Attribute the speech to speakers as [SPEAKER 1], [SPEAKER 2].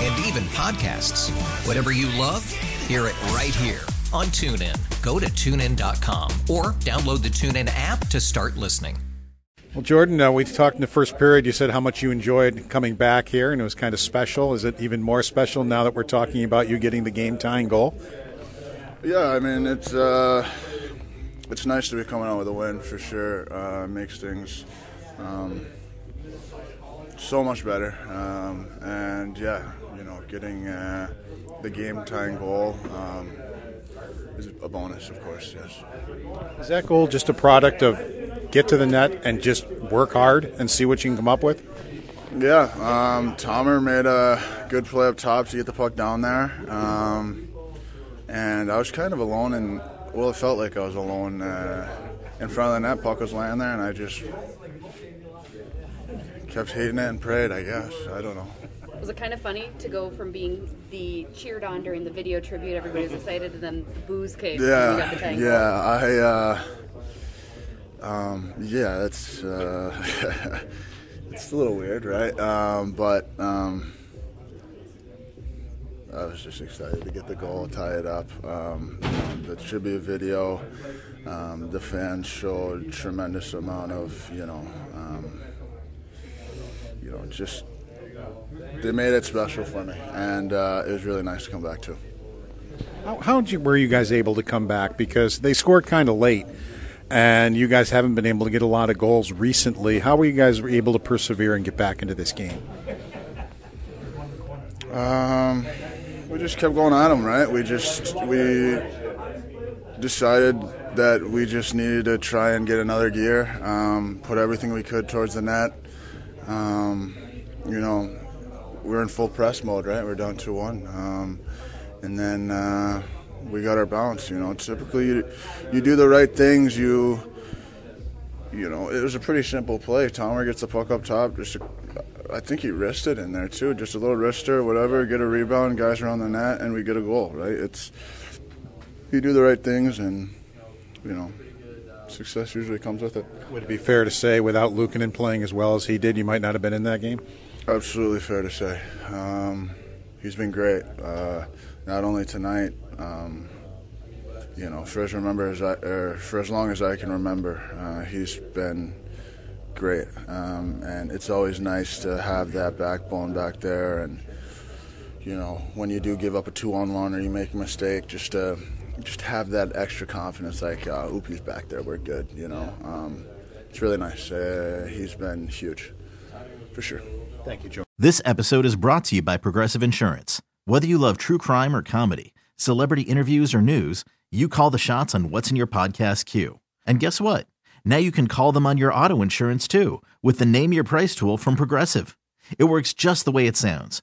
[SPEAKER 1] Yes,
[SPEAKER 2] and even podcasts. Whatever you love, hear it right here on TuneIn. Go to tunein.com or download the TuneIn app to start listening.
[SPEAKER 3] Well, Jordan, uh, we talked in the first period. You said how much you enjoyed coming back here, and it was kind of special. Is it even more special now that we're talking about you getting the game tying goal?
[SPEAKER 4] Yeah, I mean it's uh, it's nice to be coming out with a win for sure. Uh, makes things um, so much better, um, and yeah, you know, getting uh, the game tying goal um, is a bonus, of course. Yes.
[SPEAKER 3] Is that goal just a product of get to the net and just work hard and see what you can come up with?
[SPEAKER 4] Yeah, um, Tomer made a good play up top to get the puck down there, um, and I was kind of alone, and well, it felt like I was alone uh, in front of the net. Puck was laying there, and I just kept hating it and prayed. I guess I don't know.
[SPEAKER 5] Was it kind of funny to go from being the cheered on during the video tribute, everybody was excited, and then the boos came? and you got
[SPEAKER 4] Yeah, yeah, I, uh, um, yeah, that's, uh, it's a little weird, right? Um, but, um, I was just excited to get the goal, tie it up. Um, the tribute video, um, the fans showed tremendous amount of, you know, um, you know, just they made it special for me, and uh, it was really nice to come back to.
[SPEAKER 3] How, how did you, were you guys able to come back? Because they scored kind of late, and you guys haven't been able to get a lot of goals recently. How were you guys able to persevere and get back into this game?
[SPEAKER 4] Um, we just kept going at them, right? We just we decided that we just needed to try and get another gear, um, put everything we could towards the net. Um, you know, we're in full press mode, right? We're down two one, um, and then uh, we got our balance. You know, typically you, you do the right things. You you know, it was a pretty simple play. Tomer gets the puck up top. Just, a, I think he wristed in there too. Just a little wrister, whatever. Get a rebound, guys around the net, and we get a goal. Right? It's you do the right things, and you know, success usually comes with it.
[SPEAKER 3] Would it be fair to say, without Luukkonen playing as well as he did, you might not have been in that game?
[SPEAKER 4] Absolutely fair to say. Um, he's been great. Uh, not only tonight. Um, you know, for as remember as I, or for as long as I can remember, uh, he's been great, um, and it's always nice to have that backbone back there. And you know, when you do give up a two-on-one or you make a mistake, just to just have that extra confidence, like, uh, oop, he's back there, we're good. You know, um, it's really nice. Uh, he's been huge, for sure.
[SPEAKER 3] Thank you, Joe.
[SPEAKER 6] This episode is brought to you by Progressive Insurance. Whether you love true crime or comedy, celebrity interviews or news, you call the shots on what's in your podcast queue. And guess what? Now you can call them on your auto insurance too with the Name Your Price tool from Progressive. It works just the way it sounds.